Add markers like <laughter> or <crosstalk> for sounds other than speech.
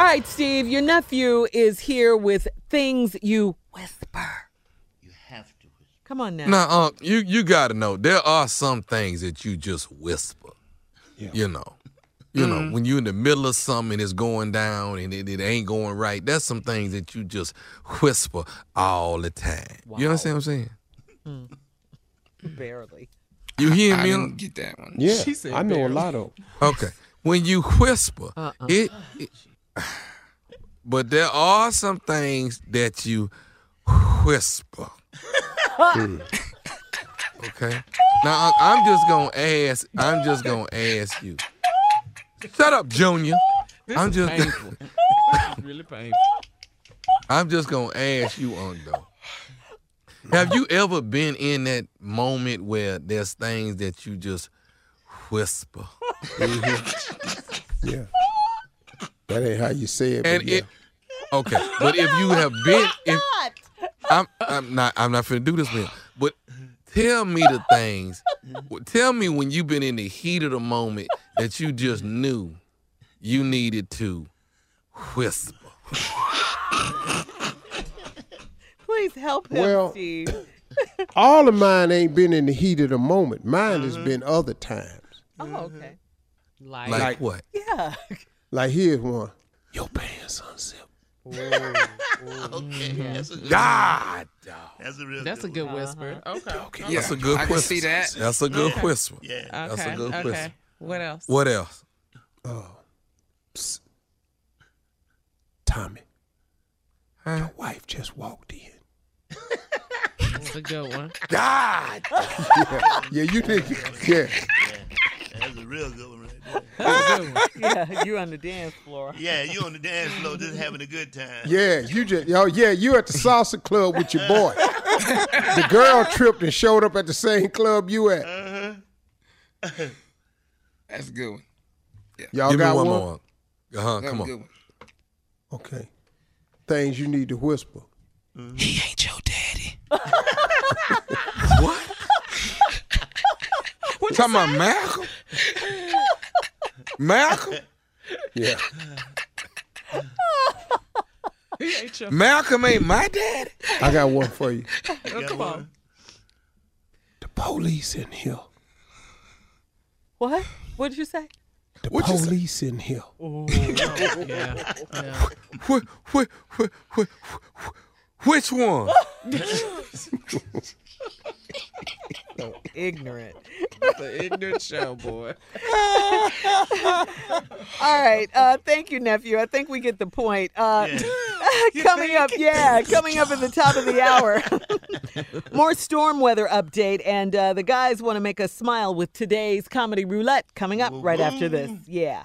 All right, Steve, your nephew is here with things you whisper. You have to whisper. Come on now. Now, Unc, you you got to know there are some things that you just whisper. You know, you know Mhm. when you're in the middle of something and it's going down and it, it ain't going right. There's some things that you just whisper all the time. You understand what I'm saying? <laughs> Barely. You hear I me? didn't get that one. Yeah, She said I know barely. a lot of. Okay. When you whisper, Uh-uh. it, it- But there are some things that you whisper. <laughs> Okay. Now I'm just gonna ask. I'm just gonna ask you. Shut up, Junior. This I'm is just. painful. really painful. I'm just gonna ask you, Unc, though. Have you ever been in that moment where there's things that you just whisper? <laughs> Yeah. That ain't how you say it. And but yeah. it okay, but if you have <laughs> been, oh, if I'm, I'm not, I'm not finna do this with. you, But tell me the things. Tell me when you've been in the heat of the moment that you just knew you needed to whisper. <laughs> Please help him, Well- Steve. <laughs> all of mine ain't been in the heat of the moment. Mine has uh-huh. been other times. Oh, okay. Like, Like, what? yeah. Like here's one. Your pants mm. <laughs> unzipped. Okay, mm-hmm. that's a good God, That's a real That's a good good one. whisper. Uh-huh. Okay. okay. that's a good I can whisper. see that. That's a good Okay. whisper. Yeah. That's a Okay, good okay. whisper. What else? What else? Oh, psst. Tommy, your wife just walked in. <laughs> That's a good one. God. <laughs> yeah, yeah, you think, yeah. That's a real good one right there. That's a good one. <laughs> Yeah, you on the dance floor. Yeah, you on the dance floor just having a good time. Yeah, you just yo, yeah, you at the salsa club with your boy. <laughs> the girl tripped and showed up at the same club you at. Uh-huh. <laughs> That's a good one. Y'all Give me got one one? more. Uh huh. That Come on. good one. Okay. Things you need to whisper. He ain't your daddy. What? What? Talking about Malcolm? Malcolm? Yeah. He ain't your- Malcolm ain't my daddy. I got one for you. Oh, come on. The police in here. What? What did you say? The What you say? police in here. Oh, yeah. yeah. <laughs> Wh- wh- wh- wh- wh- Which one? <laughs> <laughs> So ignorant. The ignorant show, boy. <laughs> All right. Uh, thank you, nephew. I think we get the point. Uh, <laughs> coming up, yeah, coming up at the top of the hour. <laughs> More storm weather update, and uh, the guys want to make us smile with today's comedy roulette coming up right after this. Yeah.